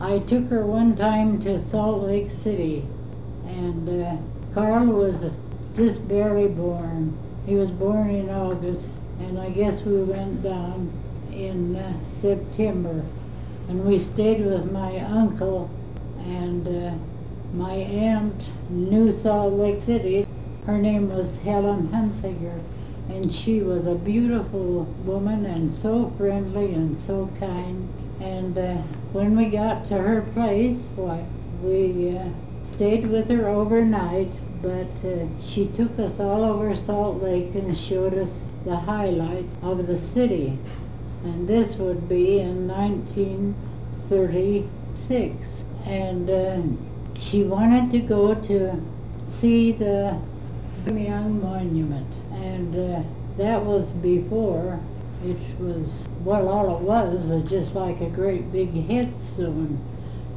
I took her one time to Salt Lake City, and uh, Carl was just barely born. He was born in August, and I guess we went down in uh, September. And we stayed with my uncle, and uh, my aunt knew Salt Lake City. Her name was Helen Hunsiger, and she was a beautiful woman and so friendly and so kind. And uh, when we got to her place, why, we uh, stayed with her overnight, but uh, she took us all over Salt Lake and showed us the highlights of the city. And this would be in 1936. And uh, she wanted to go to see the Young Monument. And uh, that was before it was, well, all it was was just like a great big headstone.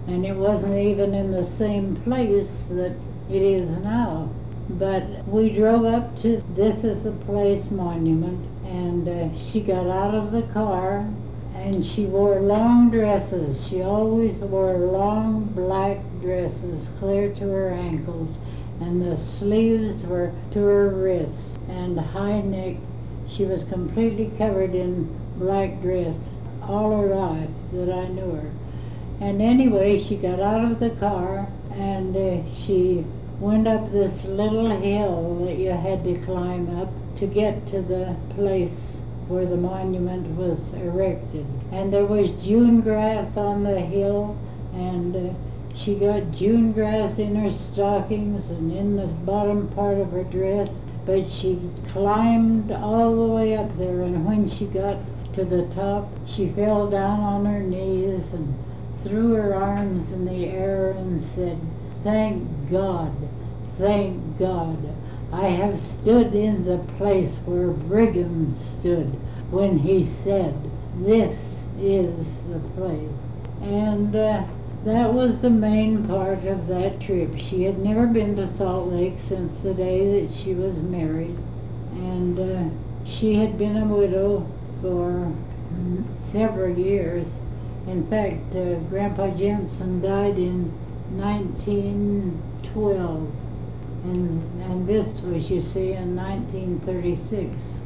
And it wasn't even in the same place that it is now. But we drove up to This is the Place Monument, and uh, she got out of the car and she wore long dresses. She always wore long black dresses clear to her ankles, and the sleeves were to her wrists, and high neck. She was completely covered in black dress all her life that I knew her. And anyway, she got out of the car and uh, she went up this little hill that you had to climb up to get to the place where the monument was erected. And there was June grass on the hill, and uh, she got June grass in her stockings and in the bottom part of her dress. But she climbed all the way up there, and when she got to the top, she fell down on her knees and threw her arms in the air and said, Thank God, thank God. I have stood in the place where Brigham stood when he said, This is the place. And uh, that was the main part of that trip. She had never been to Salt Lake since the day that she was married. And uh, she had been a widow for several years. In fact, uh, Grandpa Jensen died in 1912. And, and this was, you see, in 1936.